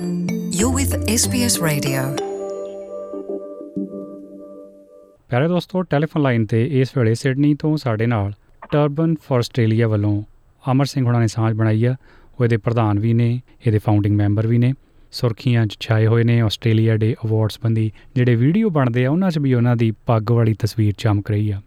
You're with SBS Radio. ਪਿਆਰੇ ਦੋਸਤੋ telephone line ਤੇ ਇਸ ਵੇਲੇ ਸਿਡਨੀ ਤੋਂ ਸਾਡੇ ਨਾਲ ਟਰਬਨ ਫॉर ਆਸਟ੍ਰੇਲੀਆ ਵੱਲੋਂ ਅਮਰ ਸਿੰਘ ਹੁਣਾਂ ਨੇ ਸਾਂਝ ਬਣਾਈ ਆ। ਉਹ ਇਹਦੇ ਪ੍ਰਧਾਨ ਵੀ ਨੇ, ਇਹਦੇ ਫਾਊਂਡਿੰਗ ਮੈਂਬਰ ਵੀ ਨੇ। ਸੁਰਖੀਆਂ 'ਚ ਛਾਏ ਹੋਏ ਨੇ ਆਸਟ੍ਰੇਲੀਆ ਡੇ ਅਵਾਰਡਸ ਬੰਦੀ ਜਿਹੜੇ ਵੀਡੀਓ ਬਣਦੇ ਆ, ਉਹਨਾਂ 'ਚ ਵੀ ਉਹਨਾਂ ਦੀ ਪੱਗ ਵਾਲੀ ਤਸਵੀਰ ਚਮਕ ਰਹੀ ਆ।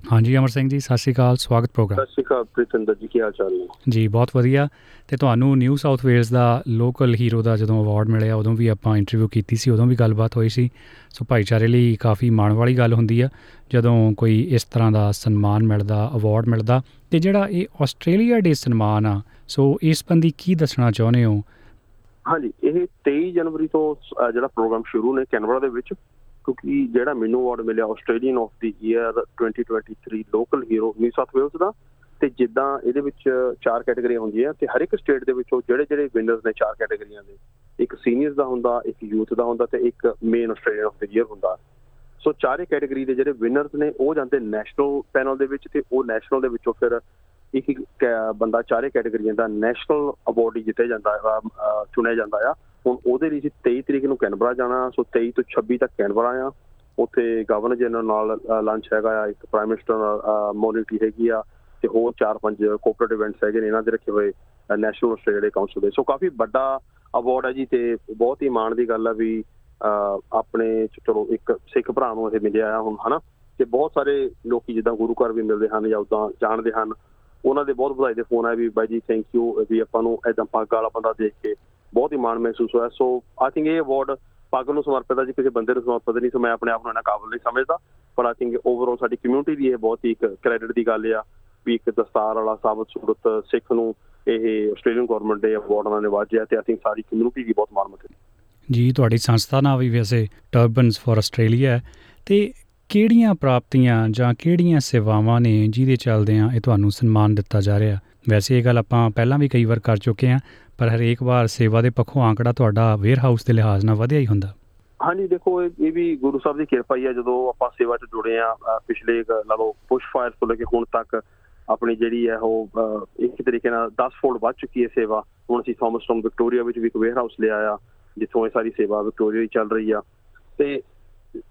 ਹਾਂਜੀ ਅਮਰ ਸਿੰਘ ਜੀ ਸਤਿ ਸ਼੍ਰੀ ਅਕਾਲ ਸਵਾਗਤ ਪ੍ਰੋਗਰਾਮ। ਸਤਿ ਸ਼੍ਰੀ ਅਕਾਲ ਪ੍ਰੀਤਿੰਦਰ ਜੀ ਕੀ ਹਾਲ ਚਾਲ ਨੇ? ਜੀ ਬਹੁਤ ਵਧੀਆ। ਤੇ ਤੁਹਾਨੂੰ ਨਿਊ ਸਾਊਥ ਵੇਲਸ ਦਾ ਲੋਕਲ ਹੀਰੋ ਦਾ ਜਦੋਂ ਅਵਾਰਡ ਮਿਲਿਆ ਉਦੋਂ ਵੀ ਆਪਾਂ ਇੰਟਰਵਿਊ ਕੀਤੀ ਸੀ ਉਦੋਂ ਵੀ ਗੱਲਬਾਤ ਹੋਈ ਸੀ। ਸੋ ਭਾਈਚਾਰੇ ਲਈ ਕਾਫੀ ਮਾਣ ਵਾਲੀ ਗੱਲ ਹੁੰਦੀ ਆ ਜਦੋਂ ਕੋਈ ਇਸ ਤਰ੍ਹਾਂ ਦਾ ਸਨਮਾਨ ਮਿਲਦਾ ਅਵਾਰਡ ਮਿਲਦਾ। ਤੇ ਜਿਹੜਾ ਇਹ ਆਸਟ੍ਰੇਲੀਆ ਡੇ ਸਨਮਾਨ ਆ ਸੋ ਇਸ ਬੰਦੀ ਕੀ ਦੱਸਣਾ ਚਾਹੁੰਦੇ ਹੋ? ਹਾਂਜੀ ਇਹ 23 ਜਨਵਰੀ ਤੋਂ ਜਿਹੜਾ ਪ੍ਰੋਗਰਾਮ ਸ਼ੁਰੂ ਨੇ ਕੈਨਬਰਾ ਦੇ ਵਿੱਚ ਕਿਉਂਕਿ ਜਿਹੜਾ ਮੈਨੂੰ ਅਵਾਰਡ ਮਿਲਿਆ Australian of the year 2023 local hero New South Wales ਦਾ, ਤੇ ਜਿੱਦਾਂ ਇਹਦੇ ਵਿੱਚ ਚਾਰ ਕੈਟਾਗਰੀਆਂ ਹੁੰਦੀਆਂ ਤੇ ਹਰ ਇੱਕ ਸਟੇਟ ਦੇ ਵਿੱਚੋਂ ਜਿਹੜੇ ਜਿਹੜੇ ਵਿਨਰਸ ਨੇ ਚਾਰ ਕੈਟਾਗਰੀਆਂ ਦੇ, ਇੱਕ ਸੀਨੀਅਰਸ ਦਾ ਹੁੰਦਾ, ਇੱਕ ਯੂਥ ਦਾ ਹੁੰਦਾ ਤੇ ਇੱਕ main Australian of the year ਹੁੰਦਾ। ਸੋ ਚਾਰੇ ਕੈਟਾਗਰੀ ਦੇ ਜਿਹੜੇ ਵਿਨਰਸ ਨੇ, ਉਹ ਜਾਂਦੇ ਨੈਸ਼ਨਲ ਪੈਨਲ ਦੇ ਵਿੱਚ ਤੇ ਉਹ ਨੈਸ਼ਨਲ ਦੇ ਵਿੱਚੋਂ ਫਿਰ ਇੱਕ ਇੱਕ ਕੈ- ਬੰਦਾ ਚਾਰੇ ਕੈਟਾਗਰੀਆਂ ਦਾ ਨੈਸ਼ਨਲ ਅਵਾਰਡ ਹੀ ਜਿੱਤਿਆ ਜਾਂਦਾ ਹੈ ਅਹ, ਚੁਣਿਆ ਜਾਂਦਾ ਆ। ਹੁਣ ਉਹਦੇ ਲਈ ਅਸੀਂ 23 ਤਰੀਕ ਨੂੰ ਕੈਨਬਰਾ ਜਾਣਾ, ਸੋ 23 ਤੋਂ 26 ਤੱਕ ਕੈਨਬਰਾ ਆ। ਉੱਥੇ ਗਵਰਨਰ ਜਨਰਲ ਨਾਲ ਲੰਚ ਹੈਗਾ ਆ, ਇੱਕ ਪ੍ਰਾਈਮ ਮਿਨਿਸਟਰ ਨਾਲ ਮੋਨਿਟੀ ਹੈਗੀ ਆ, ਤੇ ਹੋਰ ਚਾਰ ਪੰਜ ਕੋਆਪਰੇਟਿਵ ਇਵੈਂਟਸ ਹੈਗੇ ਨੇ, ਇਹਨਾਂ ਦੇ ਰੱਖੇ ਹੋਏ ਨੈਸ਼ਨਲ ਆਸਟ੍ਰੇਲੀਆ ਕਾਉਂਸਲ ਦੇ ਸੋ ਕਾਫੀ ਵੱਡਾ ਅਵਾਰਡ ਹੈ ਜੀ ਤੇ ਬਹੁਤ ਹੀ ਮਾਣ ਦੀ ਗੱਲ ਆ ਵੀ ਅਹ ਆਪਣੇ ਚ- ਚਲੋ ਇੱਕ ਸਿੱਖ ਭਰਾ ਨੂੰ ਇਹ ਮਿਲਿਆ ਆ ਹੁਣ, ਹਨਾ? ਤੇ ਬਹੁਤ ਸਾਰੇ ਲੋਕੀ ਜਿੱਦਾਂ ਗੁਰੂ ਘਰ ਵੀ ਮਿਲਦੇ ਹਨ ਜਾਂ ਉਦਾਂ ਜਾਣਦੇ ਹਨ, ਉਹਨਾਂ ਦੇ ਬਹੁਤ ਵਧਾਈ ਦੇ ਫੋਨ ਆਏ ਵੀ ਬਾਈ ਜੀ ਥੈਂਕ ਯੂ ਵੀ ਆਪਾਂ ਨੂੰ ਐਦਾਂ ਪੱਗ ਵਾਲਾ ਬੰਦਾ ਦੇਖ ਕੇ ਬਹੁਤ ਹੀ ਮਾਣ ਮਹਿਸੂਸ ਹੋਇਆ। ਸੋ ਆਈ ਥਿੰਕ ਇਹ ਅਵਾਰਡ ਪੱਗ ਨੂੰ ਸਮਰਪਿਤ ਹੈ ਜੀ, ਕਿਸੇ ਬੰਦੇ ਨੂੰ ਸਮਰਪਿਤ ਨਹੀਂ। ਸੋ ਮੈਂ ਆਪਣੇ ਆਪ ਨੂੰ ਇਹਨਾਂ ਕਾਬਲ ਨਹੀਂ ਸਮਝਦਾ। ਪਰ ਆਈ ਥਿੰਕ ਓਵਰਆਲ ਸਾਡੀ ਕਮਿਊਨਿਟੀ ਦੀ ਇਹ ਬਹੁਤ ਹੀ ਇੱਕ ਕ੍ਰੈਡਿਟ ਦੀ ਗੱਲ ਆ ਵੀ ਇੱਕ ਦਸਤਾਰ ਵਾਲਾ ਸਾਬਤ ਸੂਰਤ ਸਿੱਖ ਨੂੰ ਇਹ ਆਸਟ੍ਰੇਲੀਅਨ ਗਵਰਨਮੈਂਟ ਦੇ ਅਵਾਰਡ ਨਾਲ ਨਿਵਾਜਿਆ ਤੇ ਆਈ ਥਿੰਕ ਸਾਰੀ ਕਮਿਊਨਿਟੀ ਦੀ ਬਹੁਤ ਮਾਣ ਮੱਥੇ ਜੀ, ਤੁਹਾਡੀ ਸੰਸਥਾ ਨਾਲ ਵੀ ਵੈਸੇ ਟਰਬਨਸ ਫॉर ਆਸਟ੍ਰੇਲੀਆ ਹੈ। ਤੇ ਕਿਹੜੀਆਂ ਪ੍ਰਾਪਤੀਆਂ ਜਾਂ ਕਿਹੜੀਆਂ ਸੇਵਾਵਾਂ ਨੇ ਜਿਹਦੇ ਚੱਲਦਿਆਂ ਇਹ ਤੁਹਾਨੂੰ ਸਨਮਾਨ ਦਿੱਤਾ ਜਾ ਰਿਹਾ? ਵੈਸੇ ਇਹ ਗੱਲ ਆਪਾਂ ਪਹਿਲਾਂ ਵੀ ਕਈ ਵਾਰ ਕਰ ਚੁੱਕੇ ਹਾਂ ਪਰ ਹਰੇਕ ਵਾਰ ਸੇਵਾ ਦੇ ਪੱਖੋਂ ਆંકੜਾ ਤੁਹਾਡਾ ਵੇਅਰ ਹਾਊਸ ਦੇ ਲਿਹਾਜ਼ ਨਾਲ ਵਧਿਆ ਹੀ ਹੁੰਦਾ। ਹਾਂਜੀ ਦੇਖੋ ਇਹ ਇਹ ਵੀ ਗੁਰੂ ਸਾਹਿਬ ਦੀ ਕਿਰਪਾ ਹੀ ਆ ਜਦੋਂ ਆਪਾਂ ਸੇਵਾ 'ਚ ਜੁੜੇ ਆ ਅਹ ਪਿਛਲੇ ਕੁ ਲਾ ਲਓ ਪੁਸ਼ ਫਾਇਰ ਤੋਂ ਲੈ ਕੇ ਹੁਣ ਤੱਕ ਆਪਣੀ ਜਿਹੜੀ ਹੈ ਉਹ ਅਹ, ਇੱਕ ਤਰੀਕੇ ਨਾਲ 10 ਫੋਲਡ ਵੱਧ ਚੁੱਕੀ ਹੈ ਸੇਵਾ। ਹੁਣ ਅਸੀਂ ਥਾਮਸਟਨ ਵਿਕਟੋਰੀਆ ਵਿੱਚ ਵੀ ਇੱਕ ਵੇਅਰ ਹਾਊਸ ਲਿਆ ਆ ਜਿੱਥੋਂ ਇਹ ਸਾਰੀ ਸੇਵਾ ਵਿਕਟੋਰੀਆ ਦੀ ਚੱਲ ਰਹੀ ਆ। ਤੇ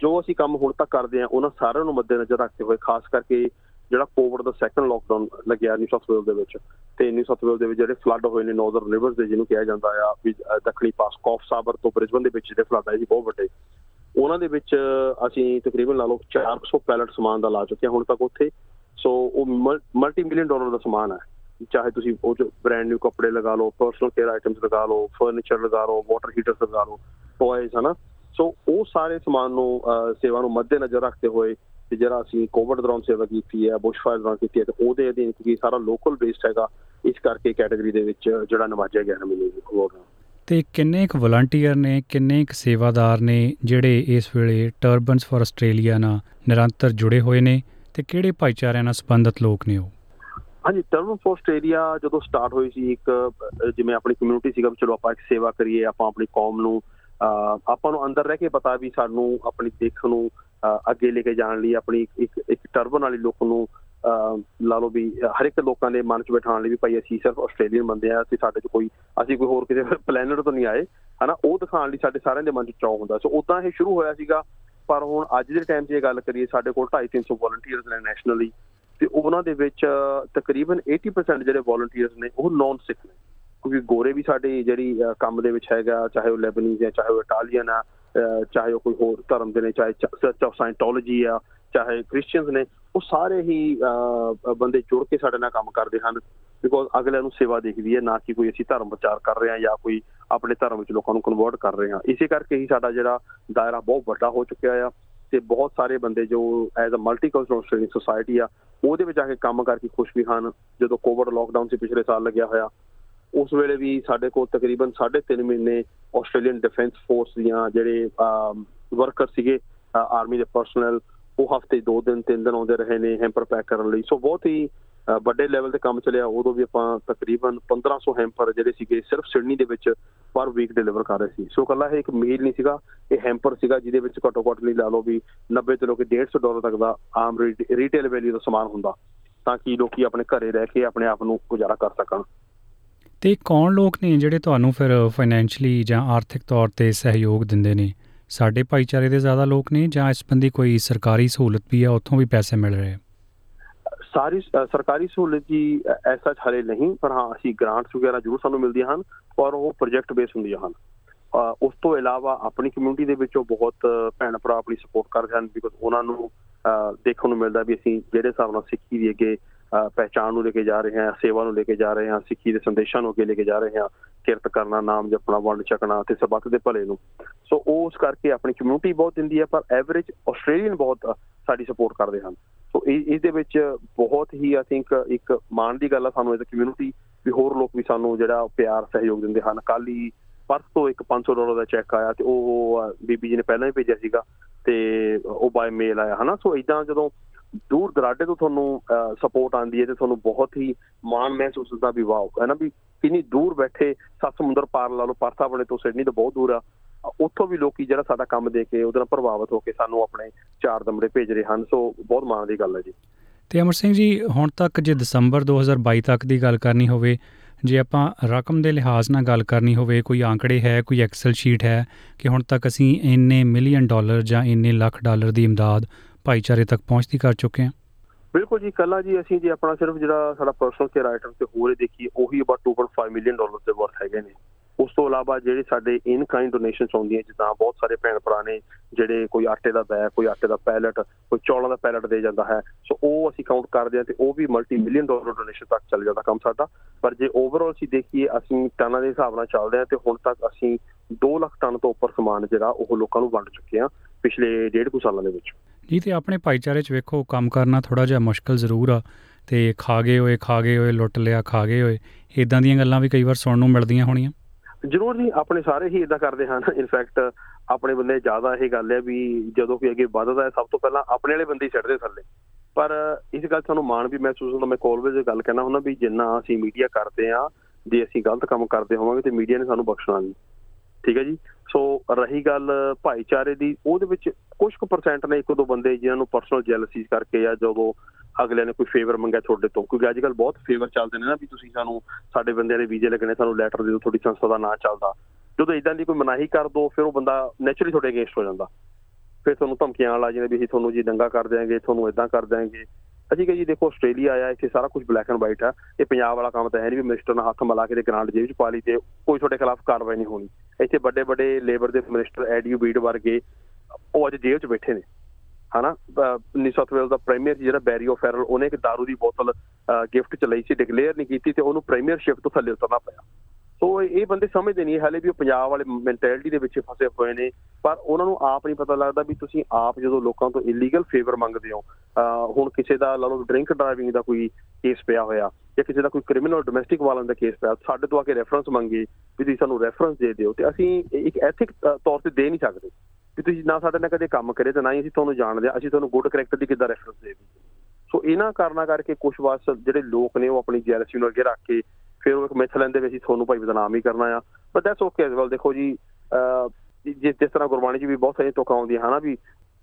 ਜੋ ਅਸੀਂ ਕੰਮ ਹੁਣ ਤੱਕ ਕਰਦੇ ਆ ਉਹਨਾਂ ਸਾਰਿਆਂ ਨੂੰ ਮੱਦੇਨਜ਼ਰ ਰੱਖਦੇ ਹੋਏ ਖਾਸ ਕਰਕੇ ਜਿਹੜਾ ਕੋਵਿਡ ਦਾ ਸੈਕੰਡ ਲੋਕਡਾਊਨ ਲੱਗਿਆ ਨਿਊ ਸਾਊਥ ਵੇਲ ਦੇ ਵਿੱਚ ਤੇ ਨਿਊ ਸਾਊਥ ਵੇਲ ਦੇ ਵਿੱਚ ਜਿਹੜੇ ਫਲੱਡ ਹੋਏ ਨੇ ਨਾਰਥਰਨ ਰਿਵਰਸ ਦੇ ਜਿਹਨੂੰ ਕਿਹਾ ਜਾਂਦਾ ਆ ਵੀ ਅਹ, ਦੱਖਣੀ ਪਾਸ ਕੌਫ ਸਾਬਰ ਤੋਂ ਬ੍ਰਿਸਬਨ ਦੇ ਵਿੱਚ ਜਿਹੜੇ ਫਲੱਡ ਆਏ ਸੀ ਬਹੁਤ ਵੱਡੇ। ਉਹਨਾਂ ਦੇ ਵਿੱਚ ਅਸੀਂ ਤਕਰੀਬਨ ਲਾ ਲਓ 400 ਪੈਲਟ ਸਮਾਨ ਦਾ ਲਾ ਚੁੱਕੇ ਹਾਂ ਹੁਣ ਤੱਕ ਉੱਥੇ। ਸੋ ਉਹ ਮਲਟੀ ਮਿਲੀਅਨ ਡਾਲਰ ਦਾ ਸਮਾਨ ਹੈ ਚਾਹੇ ਤੁਸੀਂ ਉਹ ਚ ਬ੍ਰਾਂਡ ਨਿਊ ਕੱਪੜੇ ਲਗਾ ਲਓ ਪਰਸਨਲ ਕੇਅਰ ਆਈਟਮਸ ਲਗਾ ਲਓ ਫਰਨੀਚਰ ਲਗਾ ਲਓ ਵਾਟਰ ਹੀਟਰਸ ਲਗਾ ਲਓ ਟੌਇਜ਼ ਹਨਾ? ਸੋ ਉਹ ਸਾਰੇ ਸਮਾਨ ਨੂੰ ਅਹ, ਸੇਵਾ ਨੂੰ ਮੱਦੇਨਜ਼ਰ ਰੱਖਦੇ ਹੋਏ ਤੇ ਜਿਹੜਾ ਅਸੀਂ ਕੋਵਿਡ ਦੌਰਾਨ ਸੇਵਾ ਕੀਤੀ ਹੈ ਬੁਸ਼ਫਾਇਰ ਦੌਰਾਨ ਕੀਤੀ ਹੈ ਤੇ ਉਹਦੇ ਅਧੀਨ ਕਿਉਂਕਿ ਸਾਰਾ ਲੋਕਲ ਬੇਸਡ ਹੈਗਾ ਇਸ ਕਰਕੇ ਕੈਟਾਗਰੀ ਦੇ ਵਿੱਚ ਜਿਹੜਾ ਨਵਾਜਿਆ ਗਿਆ ਹੈ ਮੈਨੂੰ ਅਵਾਰਡ ਤੇ ਕਿੰਨੇ ਕੁ ਵਲੰਟੀਅਰ ਨੇ ਕਿੰਨੇ ਕੁ ਸੇਵਾਦਾਰ ਨੇ ਜਿਹੜੇ ਇਸ ਵੇਲੇ ਟਰਬਨਸ ਫॉर ਆਸਟ੍ਰੇਲੀਆ ਨਾਲ ਨਿਰੰਤਰ ਜੁੜੇ ਹੋਏ ਨੇ ਤੇ ਕਿਹੜੇ ਭਾਈਚਾਰਿਆਂ ਨਾਲ ਸੰਬੰਧਿਤ ਲੋਕ ਨੇ ਉਹ? ਹਾਂਜੀ ਟਰਮ ਫੋਰ ਆਸਟ੍ਰੇਲੀਆ ਜਦੋਂ ਸਟਾਰਟ ਹੋਈ ਸੀ ਇੱਕ ਜਿਵੇਂ ਆਪਣੀ ਕਮਿਊਨਿਟੀ ਸੀਗਾ ਚਲੋ ਆਪਾਂ ਇੱਕ ਸੇਵਾ ਕਰੀਏ ਆਪਾਂ ਆਪਣੀ ਕੌਮ ਨੂੰ ਆਪਾਂ ਨੂੰ ਅੰਦਰ ਰਹਿ ਕੇ ਪਤਾ ਵੀ ਸਾਨੂੰ ਆਪਣੀ ਦੇਖ ਨੂੰ ਅੱਗੇ ਲੈ ਕੇ ਜਾਣ ਲਈ ਆਪਣੀ ਇੱਕ ਇੱਕ ਟਰਬਨ ਵਾਲੀ ਲੋਕ ਨੂੰ ਅਹ, ਲਾ ਲਓ ਵੀ ਹਰ ਇੱਕ ਲੋਕਾਂ ਦੇ ਮਨ 'ਚ ਬਿਠਾਉਣ ਲਈ ਵੀ ਭਾਈ ਅਸੀਂ ਸਿਰਫ ਆਸਟ੍ਰੇਲੀਅਨ ਬੰਦੇ ਆ ਤੇ ਸਾਡੇ 'ਚ ਕੋਈ ਅਸੀਂ ਕੋਈ ਹੋਰ ਕਿਸੇ ਪਲੈਨਟ ਤੋਂ ਨਹੀਂ ਆਏ ਹਨਾ? ਉਹ ਦਿਖਾਉਣ ਲਈ ਸਾਡੇ ਸਾਰਿਆਂ ਦੇ ਮਨ 'ਚ ਚਾਅ ਹੁੰਦਾ। ਸੋ ਉਦਾਂ ਇਹ ਸ਼ੁਰੂ ਹੋਇਆ ਸੀਗਾ ਪਰ ਹੁਣ ਅੱਜ ਦੇ ਟਾਈਮ 'ਚ ਇਹ ਗੱਲ ਕਰੀਏ ਸਾਡੇ ਕੋਲ 250 300 ਵੋਲੰਟੀਅਰਸ ਨੇ ਨੈਸ਼ਨਲੀ ਤੇ ਉਹਨਾਂ ਦੇ ਵਿੱਚ ਅਹ, ਤਕਰੀਬਨ 80% ਜਿਹੜੇ ਵੋਲੰਟੀਅਰਸ ਨੇ ਉਹ ਨਾਨ ਸਿੱਖ ਨੇ। ਕਿਉਂਕਿ ਗੋਰੇ ਵੀ ਸਾਡੀ ਜਿਹੜੀ ਅਹ, ਕੰਮ ਦੇ ਵਿੱਚ ਹੈਗਾ ਚਾਹੇ ਉਹ ਲੈਬਨੀਜ਼ ਹੈ ਚਾਹੇ ਉਹ ਇਟਾਲੀਅਨ ਆ ਅਹ, ਚਾਹੇ ਉਹ ਕੋਈ ਹੋਰ ਧਰਮ ਦੇ ਨੇ ਚਾਹੇ ਚਰਚ ਆਫ ਸਾਇੰਟੋਲੋਜੀ ਆ ਚਾਹੇ ਕ੍ਰਿਸਚੀਅਨਸ ਨੇ ਉਹ ਸਾਰੇ ਹੀ ਅਹ, ਬੰਦੇ ਜੁੜ ਕੇ ਸਾਡੇ ਨਾਲ ਕੰਮ ਕਰਦੇ ਹਨ ਬਿਕੋਜ਼ ਅਗਲੇ ਨੂੰ ਸੇਵਾ ਦਿਖਦੀ ਹੈ ਨਾ ਕਿ ਕੋਈ ਅਸੀਂ ਧਰਮ ਪ੍ਰਚਾਰ ਕਰ ਰਹੇ ਹਾਂ ਜਾਂ ਕੋਈ ਆਪਣੇ ਧਰਮ ਵਿੱਚ ਲੋਕਾਂ ਨੂੰ ਕਨਵਰਟ ਕਰ ਰਹੇ ਹਾਂ। ਇਸੇ ਕਰਕੇ ਹੀ ਸਾਡਾ ਜਿਹੜਾ ਦਾਇਰਾ ਬਹੁਤ ਵੱਡਾ ਹੋ ਚੁੱਕਿਆ ਆ ਤੇ ਬਹੁਤ ਸਾਰੇ ਬੰਦੇ ਜੋ as a multicultural Australian society ਆ ਉਹਦੇ ਵਿੱਚ ਆ ਕੇ ਕੰਮ ਕਰਕੇ ਖੁਸ਼ ਵੀ ਹਨ। ਜਦੋਂ ਕੋਵਿਡ ਲਾਕਡਾਊਨ ਸੀ ਪਿਛਲੇ ਸਾਲ ਲੱਗਿਆ ਹੋਇਆ ਉਸ ਵੇਲੇ ਵੀ ਸਾਡੇ ਕੋਲ ਤਕਰੀਬਨ 3.5 ਮਹੀਨੇ ਆਸਟ੍ਰੇਲੀਅਨ ਡਿਫੈਂਸ ਫੋਰਸ ਦੀਆਂ ਜਿਹੜੇ ਵਰਕਰ ਸੀਗੇ ਆਰਮੀ ਦੇ ਪਰਸਨਲ ਉਹ ਹਫ਼ਤੇ 2 ਦਿਨ 3 ਦਿਨ ਆਉਂਦੇ ਰਹੇ ਨੇ ਹੈਂਪਰ ਪੈਕ ਕਰਨ ਲਈ। ਸੋ ਬਹੁਤ ਹੀ ਅਹ, ਵੱਡੇ ਲੈਵਲ ਤੇ ਕੰਮ ਚੱਲਿਆ। ਉਦੋਂ ਵੀ ਆਪਾਂ ਤਕਰੀਬਨ 1500 ਹੈਂਪਰ ਜਿਹੜੇ ਸੀਗੇ ਸਿਰਫ ਸਿਡਨੀ ਦੇ ਵਿੱਚ ਪਰ ਵੀਕ ਡਿਲੀਵਰ ਕਰ ਰਹੇ ਸੀ। ਸੋ ਕੱਲਾ ਇਹ ਇੱਕ ਮੀਲ ਨਹੀਂ ਸੀਗਾ ਇਹ ਹੈਂਪਰ ਸੀਗਾ ਜਿਹਦੇ ਵਿੱਚ ਘੱਟੋ ਘੱਟ ਨਹੀਂ ਲਾ ਲਓ ਵੀ 90 ਤੋਂ ਲੈ ਕੇ 150 ਡਾਲਰ ਤੱਕ ਦਾ ਆਮ ਰੀਟੇਲ ਵੈਲਿਊ ਦਾ ਸਮਾਨ ਹੁੰਦਾ ਤਾਂ ਕਿ ਲੋਕੀ ਆਪਣੇ ਘਰੇ ਰਹਿ ਕੇ ਆਪਣੇ ਆਪ ਨੂੰ ਗੁਜ਼ਾਰਾ ਕਰ ਸਕਣ। ਤੇ ਕੌਣ ਲੋਕ ਨੇ ਜਿਹੜੇ ਤੁਹਾਨੂੰ ਫਿਰ ਫਾਈਨੈਂਸ਼ਲੀ ਜਾਂ ਆਰਥਿਕ ਤੌਰ ਤੇ ਸਹਿਯੋਗ ਦਿੰਦੇ ਨੇ? ਸਾਡੇ ਭਾਈਚਾਰੇ ਦੇ ਜ਼ਿਆਦਾ ਲੋਕ ਨੇ ਜਾਂ ਇਸ ਬੰਦੀ ਕੋਈ ਸਰਕਾਰੀ ਸਹੂਲਤ ਵੀ ਆ, ਉੱਥੋਂ ਵੀ ਪੈਸੇ ਮਿਲ ਰਹੇ ਸਾਰੀ ਸਰਕਾਰੀ ਸਹੂਲਤ ਜੀ ਐਸਾ ਹਲੇ ਨਹੀਂ, ਪਰ ਹਾਂ, ਅਸੀਂ ਗ੍ਰਾਂਟਸ ਵਗੈਰਾ ਜ਼ਰੂਰ ਸਾਨੂੰ ਮਿਲਦੀਆਂ ਹਨ, ਔਰ ਉਹ ਪ੍ਰੋਜੈਕਟ ਬੇਸ ਹੁੰਦੀਆਂ ਹਨ। ਉਸ ਤੋਂ ਇਲਾਵਾ ਆਪਣੀ ਕਮਿਊਨਿਟੀ ਦੇ ਵਿੱਚੋਂ ਬਹੁਤ ਭੈਣ ਭਰਾ ਆਪਣੀ ਸਪੋਰਟ ਕਰਦੇ ਹਨ ਬਿਕੋਜ਼ ਉਹਨਾਂ ਨੂੰ ਦੇਖਣ ਨੂੰ ਮਿਲਦਾ ਵੀ ਅਸੀਂ ਜਿਹੜੇ ਹਿਸਾਬ ਨਾਲ ਸਿੱਖੀ ਦੀ ਅੱਗੇ ਪਹਿਚਾਨ ਨੂੰ ਲੈ ਕੇ ਜਾ ਰਹੇ ਹਾਂ, ਸੇਵਾ ਨੂੰ ਲੈ ਕੇ ਜਾ ਰਹੇ ਹਾਂ, ਸਿੱਖੀ ਦੇ ਸੰਦੇਸ਼ਾਂ ਨੂੰ ਅੱਗੇ ਲੈ ਕੇ ਜਾ ਰਹੇ ਹਾਂ, ਕਿਰਤ ਕਰਨਾ, ਨਾਮ ਜਪਣਾ, ਵੰਡ ਚੱਕਣਾ ਤੇ ਸਬਕ ਦੇ ਭਲੇ ਨੂੰ। ਸੋ ਉਸ ਕਰਕੇ ਆਪਣੀ ਕਮਿਊਨਿਟੀ ਬਹੁਤ ਦਿੰਦੀ ਹੈ, ਪਰ ਐਵਰੇਜ ਆਸਟ੍ਰੇਲੀਅਨ ਬਹੁਤ ਸਾਡੀ ਸਪੋਰਟ ਕਰਦੇ ਹਨ। ਸੋ ਇਸ ਦੇ ਵਿੱਚ ਬਹੁਤ ਹੀ ਆਈ ਥਿੰਕ ਇੱਕ ਮਾਣ ਦੀ ਗੱਲ ਆ ਸਾਨੂੰ ਐਜ਼ ਅ ਕਮਿਊਨਿਟੀ ਵੀ ਹੋਰ ਲੋਕ ਵੀ ਸਾਨੂੰ ਜਿਹੜਾ ਪਿਆਰ, ਸਹਿਯੋਗ ਦਿੰਦੇ ਹਨ। ਕੱਲ ਹੀ ਪਰਸ ਤੋਂ ਇੱਕ 500 ਡਾਲਰ ਦਾ ਚੈੱਕ ਆਇਆ ਤੇ ਉਹ ਬੀਬੀ ਜੀ ਨੇ ਪਹਿਲਾਂ ਹੀ ਭੇਜਿਆ ਸੀਗਾ ਤੇ ਉਹ ਬਾਈ ਮੇਲ ਆਇਆ, ਹਨਾ? ਸੋ ਇਦਾਂ ਜਦੋਂ ਦੂਰ ਦਰਾਡੇ ਤੋਂ ਤੁਹਾਨੂੰ ਸਪੋਰਟ ਆਂਦੀ ਹੈ ਤੇ ਤੁਹਾਨੂੰ ਬਹੁਤ ਹੀ ਮਾਣ ਮਹਿਸੂਸ ਹੁੰਦਾ ਵੀ ਵਾਓ, ਹੈ ਨਾ ਵੀ ਕਿੰਨੀ ਦੂਰ ਬੈਠੇ ਸੱਤ ਸਮੁੰਦਰ ਪਾਰ ਲਾ ਲਓ, ਪਰਥਾ ਬਣੇ ਤੋਂ ਸਿਡਨੀ ਤੋਂ ਬਹੁਤ ਦੂਰ ਆ। ਉੱਥੋਂ ਵੀ ਲੋਕੀ ਜਿਹੜਾ ਸਾਡਾ ਕੰਮ ਦੇ ਕੇ, ਉਹਦੇ ਨਾਲ ਪ੍ਰਭਾਵਿਤ ਹੋ ਕੇ ਸਾਨੂੰ ਆਪਣੇ ਚਾਰ ਦਮੜੇ ਭੇਜ ਰਹੇ ਹਨ, ਸੋ ਬਹੁਤ ਮਾਣ ਦੀ ਗੱਲ ਹੈ ਜੀ। ਤੇ ਅਮਰ ਸਿੰਘ ਜੀ, ਹੁਣ ਤੱਕ ਜੇ ਦਸੰਬਰ 2022 ਤੱਕ ਦੀ ਗੱਲ ਕਰਨੀ ਹੋਵੇ, ਜੇ ਆਪਾਂ ਰਕਮ ਦੇ ਲਿਹਾਜ਼ ਨਾਲ ਗੱਲ ਕਰਨੀ ਹੋਵੇ, ਕੋਈ ਆંકੜੇ ਹੈ, ਕੋਈ ਐਕਸਲ ਸ਼ੀਟ ਹੈ ਕਿ ਹੁਣ ਤੱਕ ਅਸੀਂ ਇੰਨੇ ਮਿਲੀਅਨ ਡਾਲਰ ਜਾਂ ਇੰਨੇ ਲੱਖ ਡਾਲਰ ਦੀ ਇਮਦਾਦ ਭਾਈਚਾਰੇ ਤੱਕ ਪਹੁੰਚਦੀ ਕਰ ਚੁੱਕੇ ਹਾਂ। ਬਿਲਕੁਲ ਜੀ ਕੱਲਾ ਜੀ ਅਸੀਂ ਜੇ ਆਪਣਾ ਸਿਰਫ ਜਿਹੜਾ ਸਾਡਾ ਪਰਸਨਲ ਕੇਅਰ ਆਈਟਮ ਤੇ ਹੋਰੇ ਦੇਖੀਏ, ਉਹੀ ਅਬਾਊਟ 2.5 ਮਿਲੀਅਨ ਡਾਲਰ ਦੇ ਵਰਥ ਹੈਗੇ ਨੇ। ਉਸ ਤੋਂ ਇਲਾਵਾ ਜਿਹੜੇ ਸਾਡੇ ਇਨ ਕਾਈਂਡ ਡੋਨੇਸ਼ਨਸ ਆਉਂਦੀਆਂ, ਜਿੱਦਾਂ ਬਹੁਤ ਸਾਰੇ ਭੈਣ ਭਰਾ ਨੇ, ਜਿਹੜੇ ਕੋਈ ਆਟੇ ਦਾ ਬੈਗ, ਕੋਈ ਆਟੇ ਦਾ ਪੈਲਟ ਕੋਈ ਚੌਲਾਂ ਦਾ ਪੈਲਟ ਦੇ ਜਾਂਦਾ ਹੈ। ਸੋ ਉਹ ਅਸੀਂ ਕਾਊਂਟ ਕਰਦੇ ਹਾਂ ਤੇ ਉਹ ਵੀ ਮਲਟੀ ਮਿਲੀਅਨ ਡਾਲਰ ਡੋਨੇਸ਼ਨ ਤੱਕ ਚੱਲ ਜਾਂਦਾ ਕੰਮ ਸਾਡਾ। ਪਰ ਜੇ ਓਵਰਆਲ ਅਸੀਂ ਦੇਖੀਏ, ਅਸੀਂ ਟਨਾਂ ਦੇ ਹਿਸਾਬ ਨਾਲ ਚੱਲਦੇ ਹਾਂ ਤੇ ਹੁਣ ਤੱਕ ਅਸੀਂ 2 ਲੱਖ ਟਨ ਤੋਂ ਉੱਪਰ ਸਮਾਨ ਜਿਹੜਾ ਉਹ ਲੋਕਾਂ ਨੂੰ ਵੰਡ ਚੁੱਕੇ ਹਾਂ ਪਿਛਲੇ ਡੇਢ ਕੁ ਸਾਲਾਂ ਦੇ ਵਿੱਚ। ਜੀ, ਤੇ ਆਪਣੇ ਭਾਈਚਾਰੇ 'ਚ ਵੇਖੋ, ਕੰਮ ਕਰਨਾ ਥੋੜਾ ਜਿਹਾ ਮੁਸ਼ਕਲ ਜ਼ਰੂਰ ਆ। ਤੇ ਖਾ ਗਏ ਹੋਏ, ਖਾ ਗਏ ਹੋਏ, ਲੁੱਟ ਲਿਆ, ਖਾ ਗਏ ਹੋਏ ਇਦਾਂ ਦੀਆਂ ਗੱਲਾਂ ਵੀ ਕਈ ਵਾਰ ਸੁਣਨ ਨੂੰ ਮਿਲਦੀਆਂ ਹੋਣੀਆਂ। ਜ਼ਰੂਰ ਜੀ, ਆਪਣੇ ਸਾਰੇ ਹੀ ਇਦਾਂ ਕਰਦੇ ਹਨ। ਇਨਫੈਕਟ ਆਪਣੇ ਬੰਦੇ ਜ਼ਿਆਦਾ ਇਹ ਗੱਲ ਹੈ ਵੀ ਜਦੋਂ ਕੋਈ ਅੱਗੇ ਵੱਧਦਾ ਹੈ, ਸਭ ਤੋਂ ਪਹਿਲਾਂ ਆਪਣੇ ਵਾਲੇ ਬੰਦੇ ਛੱਡਦੇ ਥੱਲੇ। ਪਰ ਇਸ ਗੱਲ ਸਾਨੂੰ ਮਾਣ ਵੀ ਮਹਿਸੂਸ ਹੁੰਦਾ। ਮੈਂ ਕੋਲਵੇਜ ਇਹ ਗੱਲ ਕਹਿਣਾ ਹੁੰਦਾ ਵੀ ਜਿੰਨਾ ਅਸੀਂ ਮੀਡੀਆ ਕਰਦੇ ਆ ਜੇ ਅਸੀਂ ਗਲਤ ਕੰਮ ਕਰਦੇ ਹੋਵਾਂਗੇ ਤੇ ਮੀਡੀਆ ਨੇ ਸਾਨੂੰ ਬਖਸ਼ਣਾ ਨਹੀਂ। ਠੀਕ ਹੈ ਜੀ? ਸੋ ਰਹੀ ਗੱਲ ਭਾਈਚਾਰੇ ਦੀ, ਉਹਦੇ ਵਿੱਚ ਕੁਝ ਕੁ ਪਰਸੈਂਟ ਨੇ ਇੱਕ ਦੋ ਬੰਦੇ ਜਿਨ੍ਹਾਂ ਨੂੰ ਪਰਸਨਲ ਜੈਲਸੀ ਕਰਕੇ ਜਾਂ ਜਦੋਂ ਅਗਲੇ ਨੇ ਕੋਈ ਫੇਵਰ ਮੰਗਿਆ ਤੁਹਾਡੇ ਤੋਂ। ਕਿਉਂਕਿ ਅੱਜ ਕੱਲ ਬਹੁਤ ਫੇਵਰ ਚੱਲਦੇ ਨੇ ਨਾ ਵੀ ਤੁਸੀਂ ਸਾਨੂੰ, ਸਾਡੇ ਬੰਦਿਆਂ ਦੇ ਵੀਜ਼ੇ ਲੱਗਣੇ, ਸਾਨੂੰ ਲੈਟਰ ਦੇ ਦਿਓ, ਤੁਹਾਡੀ ਸੰਸਥਾ ਦਾ ਨਾਂ ਚੱਲਦਾ। ਜਦੋਂ ਇਦਾਂ ਦੀ ਕੋਈ ਮਨਾਹੀ ਕਰ ਦੋ, ਫਿਰ ਉਹ ਬੰਦਾ ਨੇਚਰਲੀ ਤੁਹਾਡੇ ਅਗੇਂਸਟ ਹੋ ਜਾਂਦਾ। ਫਿਰ ਤੁਹਾਨੂੰ ਧਮਕੀਆਂ ਲਾ ਜਾਂਦੇ ਵੀ ਅਸੀਂ ਤੁਹਾਨੂੰ ਜੀ ਦੰਗਾ ਕਰ ਦਿਆਂਗੇ, ਤੁਹਾਨੂੰ ਇਦਾਂ ਕਰ ਦਿਆਂਗੇ। ਅਸੀਂ ਕਹੇ ਜੀ, ਦੇਖੋ ਆਸਟ੍ਰੇਲੀਆ ਆਇਆ, ਇੱਥੇ ਸਾਰਾ ਕੁਝ ਬਲੈਕ ਐਂਡ ਵਾਈਟ ਆ। ਇਹ ਪੰਜਾਬ ਵਾਲਾ ਕੰਮ ਤਾਂ ਹੈ ਨਹੀਂ ਵੀ ਮਿਨਿਸਟਰ ਨਾਲ ਹੱਥ ਮਿਲਾ ਕੇ ਤੇ ਗ੍ਰਾਂਟ ਜੇਬ 'ਚ ਪਾ ਲਈ ਤੇ ਕੋਈ ਤੁਹਾਡੇ ਖਿਲਾਫ ਕਾਰਵਾਈ ਨਹੀਂ ਹੋਣੀ। ਇੱਥੇ ਵੱਡੇ ਵੱਡੇ ਲੇਬਰ ਦੇ ਮਿਨਿਸਟਰ ਐਡੀਓ ਬੀਡ ਵਰਗੇ ਉਹ ਅੱਜ ਜੇਲ੍ਹ 'ਚ ਬੈਠੇ ਨੇ, ਹਨਾ? ਨਿਊ ਸਾਊਥ ਵੇਲ ਦਾ ਪ੍ਰੀਮੀਅਰ ਜਿਹੜਾ ਬੈਰੀਓ ਫੈਰਲ ਉਹਨੇ ਇੱਕ दारू ਦੀ ਬੋਤਲ ਗਿਫਟ ਚ ਲਈ ਸੀ ਡਿਕਲੇਅਰ ਨਹੀਂ ਕੀਤੀ ਤੇ ਉਹਨੂੰ ਪ੍ਰੀਮੀਅਰਸ਼ਿਪ ਤੋਂ ਥੱਲੇ ਉਤਰਨਾ ਪਿਆ। ਸੋ ਇਹ ਬੰਦੇ ਸਮਝਦੇ ਨਹੀਂ, ਹਾਲੇ ਵੀ ਉਹ ਪੰਜਾਬ ਵਾਲੇ ਮੈਂਟੈਲਿਟੀ ਦੇ ਵਿੱਚ ਫਸੇ ਹੋਏ ਨੇ, ਪਰ ਉਹਨਾਂ ਨੂੰ ਆਪ ਨਹੀਂ ਪਤਾ ਲੱਗਦਾ ਵੀ ਤੁਸੀਂ ਆਪ ਜਦੋਂ ਲੋਕਾਂ ਤੋਂ ਇਲੀਗਲ ਫੇਵਰ ਮੰਗਦੇ ਹੋ ਹੁਣ ਕਿਸੇ ਦਾ, ਲਾ ਲਓ ਡਰਿੰਕ ਡਰਾਈਵਿੰਗ ਦਾ ਕੋਈ ਕੇਸ ਪਿਆ ਹੋਇਆ ਜਾਂ ਕਿਸੇ ਦਾ ਕੋਈ ਕ੍ਰਿਮੀਨਲ ਡੋਮੈਸਟਿਕ ਵਾਲਨ ਦਾ ਕੇਸ ਪਿਆ ਸਾਡੇ ਤੋਂ ਆ ਕੇ ਰੈਫਰੈਂਸ ਮੰਗੇ ਵੀ ਤੁਸੀਂ ਸਾਨੂੰ ਰੈਫਰੈਂਸ ਦੇ ਦਿਓ ਤੇ ਅਸੀਂ ਇੱਕ ਐਥਿਕ ਤੌਰ ਤੇ ਦੇ ਨਹੀਂ ਸਕਦੇ ਕਿ ਤੁਸੀਂ ਨਾ ਸਾਡੇ ਨਾਲ ਕਦੇ ਕੰਮ ਕਰੇ ਤੇ ਨਾ ਹੀ ਅਸੀਂ ਤੁਹਾਨੂੰ ਜਾਣਦੇ ਆ ਅਸੀਂ ਤੁਹਾਨੂੰ ਗੁੱਡ ਕਰੈਕਟਰ ਦੀ ਕਿੱਦਾਂ ਰੈਫਰੈਂਸ ਦੇ ਵੀ ਸੋ ਇਹਨਾਂ ਕਾਰਨਾ ਕਰਕੇ ਕੁਝ ਵਾਸ ਜਿਹੜੇ ਲੋਕ ਨੇ ਉਹ ਆਪਣੀ ਜੈਲਸੀ ਨੂੰ ਅੱਗੇ ਰੱਖ ਕੇ ਫਿਰ ਉਹ ਇੱਕ ਮਿਥ ਲੈਂਦੇ ਵੀ ਅਸੀਂ ਤੁਹਾਨੂੰ ਭਾਈ ਬਦਨਾਮ ਹੀ ਕਰਨਾ ਆ। But that's okay as well ਦੇਖੋ ਜੀ ਜਿਸ ਜਿਸ ਤਰ੍ਹਾਂ ਗੁਰਬਾਣੀ 'ਚ ਵੀ ਬਹੁਤ ਸਾਰੀਆਂ ਤੋਕਾਂ ਆਉਂਦੀਆਂ ਹਨਾ ਵੀ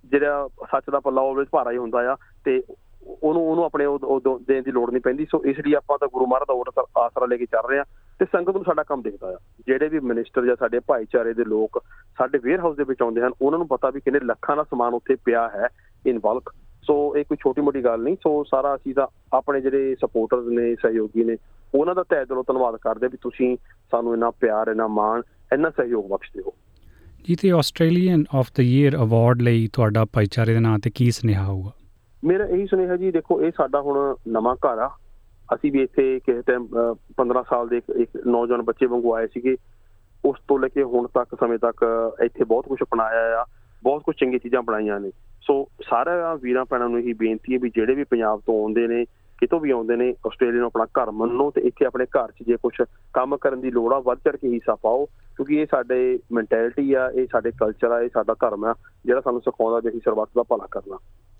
ਜਿਹੜਾ ਸੱਚ ਦਾ ਪੱਲਾ ਆਲਵੇਸ ਭਾਰਾ ਹੀ ਹੁੰਦਾ ਆ ਤੇ ਉਹਨੂੰ ਉਹਨੂੰ ਆਪਣੇ ਉਹ ਦੇਣ ਦੀ ਲੋੜ ਨਹੀਂ ਪੈਂਦੀ। ਸੋ ਇਸ ਲਈ ਆਪਾਂ ਤਾਂ ਗੁਰੂ ਮਹਾਰਾਜ ਦਾ ਓਟ ਆਸਰਾ ਲੈ ਕੇ ਚੱਲ ਰਹੇ ਆ ਤੇ ਸੰਗਤ ਨੂੰ ਸਾਡਾ ਕੰਮ ਦੇਖਦਾ ਆ। ਜਿਹੜੇ ਵੀ ਮਿਨਿਸਟਰ ਜਾਂ ਸਾਡੇ ਭਾਈਚਾਰੇ ਦੇ ਲੋਕ ਸਾਡੇ ਵੇਅਰ ਹਾਊਸ ਦੇ ਵਿੱਚ ਆਉਂਦੇ ਹਨ, ਉਹਨਾਂ ਨੂੰ ਪਤਾ ਵੀ ਕਿੰਨੇ ਲੱਖਾਂ ਦਾ ਸਮਾਨ ਉੱਥੇ ਪਿਆ ਹੈ ਇਨ ਬਲਕ ਸੋ ਇਹ ਕੋਈ ਛੋਟੀ ਮੋਟੀ ਗੱਲ ਨਹੀਂ। ਸੋ ਸਾਰਾ ਅਸੀਂ ਤਾਂ ਆਪਣੇ ਜਿਹੜੇ ਸਪੋਰਟਰਸ ਨੇ, ਸਹਿਯੋਗੀ ਨੇ, ਉਹਨਾਂ ਦਾ ਤਹਿ ਦਿਲੋਂ ਧੰਨਵਾਦ ਕਰਦੇ ਵੀ ਤੁਸੀਂ ਸਾਨੂੰ ਇੰਨਾ ਪਿਆਰ, ਇੰਨਾ ਮਾਣ, ਇੰਨਾ ਸਹਿਯੋਗ ਬਖਸ਼ਦੇ ਹੋ। ਜੀ, ਤੇ Australian of the year award ਲਈ ਤੁਹਾਡਾ ਭਾਈਚਾਰੇ ਦੇ ਨਾਂ ਤੇ ਕੀ ਸੁਨੇਹਾ ਹੋਊਗਾ? ਮੇਰਾ ਇਹੀ ਸੁਨੇਹਾ ਜੀ, ਦੇਖੋ, ਇਹ ਸਾਡਾ ਹੁਣ ਨਵਾਂ ਘਰ ਆ। ਅਸੀਂ ਵੀ ਇੱਥੇ ਕਿਸੇ ਟਾਈਮ 15 ਸਾਲ ਦੇ ਇੱਕ ਨੌਜਵਾਨ ਬੱਚੇ ਵਾਂਗੂ ਆਏ ਸੀਗੇ। ਉਸ ਤੋਂ ਲੈ ਕੇ ਹੁਣ ਤੱਕ, ਸਮੇਂ ਤੱਕ ਇੱਥੇ ਬਹੁਤ ਕੁਝ ਅਪਣਾਇਆ ਆ, ਬਹੁਤ ਕੁਝ ਚੰਗੀ ਚੀਜ਼ਾਂ ਬਣਾਈਆਂ ਨੇ। ਸੋ ਸਾਰਾ ਵੀਰਾਂ ਭੈਣਾਂ ਨੂੰ ਇਹੀ ਬੇਨਤੀ ਹੈ ਵੀ ਜਿਹੜੇ ਵੀ ਪੰਜਾਬ ਤੋਂ ਆਉਂਦੇ ਨੇ, ਕਿਤੋਂ ਵੀ ਆਉਂਦੇ ਨੇ, ਆਸਟ੍ਰੇਲੀਆ ਨੂੰ ਆਪਣਾ ਘਰ ਮੰਨੋ ਤੇ ਇੱਥੇ ਆਪਣੇ ਘਰ 'ਚ ਜੇ ਕੁਝ ਕੰਮ ਕਰਨ ਦੀ ਲੋੜ ਆ, ਵੱਧ ਚੜ ਕੇ ਹਿੱਸਾ ਪਾਓ। ਕਿਉਂਕਿ ਇਹ ਸਾਡੇ ਮੈਂਟੈਲਿਟੀ ਆ, ਇਹ ਸਾਡੇ ਕਲਚਰ ਆ, ਇਹ ਸਾਡਾ ਧਰਮ ਆ, ਜਿਹੜਾ ਸਾਨੂੰ ਸਿਖਾਉਂਦਾ ਵੀ ਅਸੀਂ ਸਰਬੱਤ ਦਾ ਭਲਾ ਕਰਨਾ।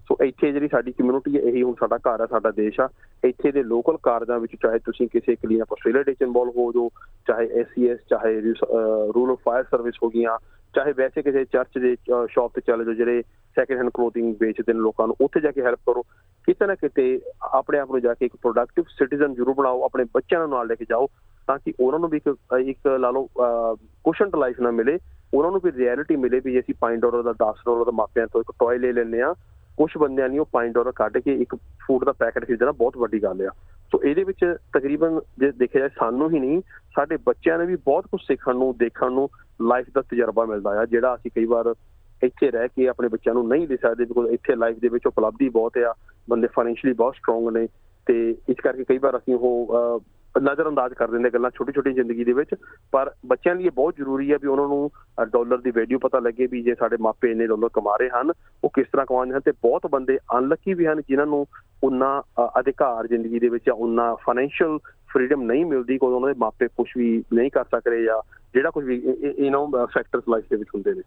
ਸੋ ਇੱਥੇ ਜਿਹੜੀ ਸਾਡੀ ਕਮਿਊਨਿਟੀ ਹੈ, ਇਹੀ ਹੁਣ ਸਾਡਾ ਘਰ ਹੈ, ਸਾਡਾ ਦੇਸ਼ ਆ। ਇੱਥੇ ਦੇ ਲੋਕਲ ਕਾਰਜਾਂ ਵਿੱਚ ਚਾਹੇ ਤੁਸੀਂ ਕਿਸੇ ਕਲੀਨ ਅਪ ਆਸਟ੍ਰੇਲੀਆ ਦੇ ਇਨਵੋਲਵ ਹੋ ਜੋ ਚਾਹੇ ਐਸਸੀਐਸ ਚਾਹੇ ਰੂਰਲ ਫਾਇਰ ਸਰਵਿਸ ਹੋ ਗਈਆਂ, ਚਾਹੇ ਵੈਸੇ ਕਿਸੇ ਚਰਚ ਦੇ ਸ਼ਾਪ ਤੇ ਚਲੇ ਜਾਓ, ਜਿਹੜੇ ਸੈਕੰਡ ਹੈਂਡ ਕਲੋਥਿੰਗ ਵੇਚਦੇ ਨੇ ਲੋਕਾਂ ਨੂੰ, ਉੱਥੇ ਜਾ ਕੇ ਹੈਲਪ ਕਰੋ। ਕਿਤੇ ਨਾ ਕਿਤੇ ਆਪਣੇ ਆਪ ਨੂੰ ਜਾ ਕੇ ਇੱਕ ਪ੍ਰੋਡਕਟਿਵ ਸਿਟੀਜ਼ਨ ਜ਼ਰੂਰ ਬਣਾਓ, ਆਪਣੇ ਬੱਚਿਆਂ ਨੂੰ ਨਾਲ ਲੈ ਕੇ ਜਾਓ, ਤਾਂ ਕਿ ਉਹਨਾਂ ਨੂੰ ਵੀ ਇੱਕ ਇੱਕ ਲਾ ਲਓ ਕੁਸ਼ਨ ਲਾਈਫ ਨਾ ਮਿਲੇ। ਉਹਨਾਂ ਨੂੰ ਵੀ ਰਿਐਲਿਟੀ ਮਿਲੇ ਵੀ ਜੇ ਅਸੀਂ 5 ਡਾਲਰ ਦਾ 10 ਡਾਲਰ ਦਾ ਮਾਪਿਆਂ ਤੋਂ ਇੱਕ ਟੌਏ ਲੈ ਲੈਂਦੇ ਆ ਕੁਝ ਬੰਦਿਆਂ ਨਹੀਂ ਉਹ 5 ਡਾਲਰ ਕੱਢ ਕੇ ਇੱਕ ਫੂਡ ਦਾ ਪੈਕੇਟ ਖਰੀਦਣਾ ਬਹੁਤ ਵੱਡੀ ਗੱਲ ਆ। ਸੋ ਇਹਦੇ ਵਿੱਚ ਤਕਰੀਬਨ ਜੇ ਦੇਖਿਆ ਜਾਏ ਸਾਨੂੰ ਹੀ ਨਹੀਂ, ਸਾਡੇ ਬੱਚਿਆਂ ਨੇ ਵੀ ਬਹੁਤ ਕੁਝ ਸਿੱਖਣ ਨੂੰ, ਦੇਖਣ ਨੂੰ ਲਾਈਫ ਦਾ ਤਜਰਬਾ ਮਿਲਦਾ ਆ, ਜਿਹੜਾ ਅਸੀਂ ਕਈ ਵਾਰ ਇੱਥੇ ਰਹਿ ਕੇ ਆਪਣੇ ਬੱਚਿਆਂ ਨੂੰ ਨਹੀਂ ਦੇ ਸਕਦੇ ਬਿਕੋਜ਼ ਇੱਥੇ ਲਾਈਫ ਦੇ ਵਿੱਚ ਉਪਲਬਧੀ ਬਹੁਤ ਆ, ਬੰਦੇ ਫਾਈਨੈਂਸ਼ੀਅਲੀ ਬਹੁਤ ਸਟਰੋਂਗ ਨੇ ਤੇ ਇਸ ਕਰਕੇ ਕਈ ਵਾਰ ਅਸੀਂ ਉਹ ਨਜ਼ਰ ਅੰਦਾਜ਼ ਕਰ ਦਿੰਦੇ ਗੱਲਾਂ ਛੋਟੀ ਛੋਟੀ ਜ਼ਿੰਦਗੀ ਦੇ ਵਿੱਚ। ਪਰ ਬੱਚਿਆਂ ਲਈ ਇਹ ਬਹੁਤ ਜ਼ਰੂਰੀ ਹੈ ਵੀ ਉਹਨਾਂ ਨੂੰ ਡਾਲਰ ਦੀ ਵੈਲਿਊ ਪਤਾ ਲੱਗੇ ਵੀ ਜੇ ਸਾਡੇ ਮਾਪੇ ਇੰਨੇ ਡਾਲਰ ਕਮਾ ਰਹੇ ਹਨ, ਉਹ ਕਿਸ ਤਰ੍ਹਾਂ ਕਮਾਉਂਦੇ ਹਨ। ਤੇ ਬਹੁਤ ਬੰਦੇ ਅਨਲੱਕੀ ਵੀ ਹਨ ਜਿਨ੍ਹਾਂ ਨੂੰ ਉਹਨਾਂ ਅਧਿਕਾਰ ਜ਼ਿੰਦਗੀ ਦੇ ਵਿੱਚ ਉਹਨਾਂ ਫਾਈਨੈਂਸ਼ੀਅਲ ਫਰੀडम ਨਹੀਂ ਮਿਲਦੀ, ਕੋਈ ਉਹਨਾਂ ਦੇ ਮਾਪੇ ਕੁਝ ਵੀ ਨਹੀਂ ਕਰ ਸਕਦੇ ਜਾਂ ਜਿਹੜਾ ਕੁਝ ਵੀ ਇਹਨਾਂ ਫੈਕਟਰਸ ਲਾਈਫ ਦੇ ਵਿੱਚ ਹੁੰਦੇ ਨੇ।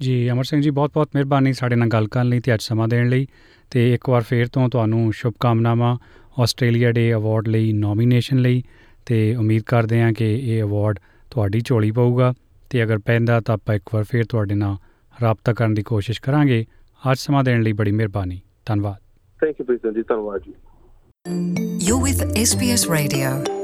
ਜੀ ਅਮਰ ਸਿੰਘ ਜੀ ਬਹੁਤ-ਬਹੁਤ ਮਿਹਰਬਾਨੀ ਸਾਡੇ ਨਾਲ ਗੱਲ ਕਰਨ ਲਈ ਤੇ ਅੱਜ ਸਮਾਂ ਦੇਣ ਲਈ ਤੇ ਇੱਕ ਵਾਰ ਫੇਰ ਤੋਂ ਤੁਹਾਨੂੰ ਸ਼ੁਭ ਕਾਮਨਾਵਾਂ ਆਸਟ੍ਰੇਲੀਆ ਡੇ ਅਵਾਰਡ ਲਈ ਨੋਮੀਨੇਸ਼ਨ ਲਈ ਤੇ ਉਮੀਦ ਕਰਦੇ ਹਾਂ ਕਿ ਇਹ ਅਵਾਰਡ ਤੁਹਾਡੀ ਝੋਲੀ ਪਊਗਾ ਤੇ ਅਗਰ ਪੈਂਦਾ ਤਾਂ ਆਪਾਂ ਇੱਕ ਵਾਰ ਫੇਰ ਤੁਹਾਡੇ ਨਾਲ ਰਾਬਤਾ ਕਰਨ ਦੀ ਕੋਸ਼ਿਸ਼ ਕਰਾਂਗੇ। ਅੱਜ ਸਮਾਂ ਦੇਣ ਲਈ ਬੜੀ ਮਿਹਰਬਾਨੀ। ਧੰਨਵਾਦ। ਥੈਂਕ ਯੂ ਪ੍ਰੀਤਮ ਜੀ ਧੰਨਵਾਦ ਜੀ। You're with SBS Radio.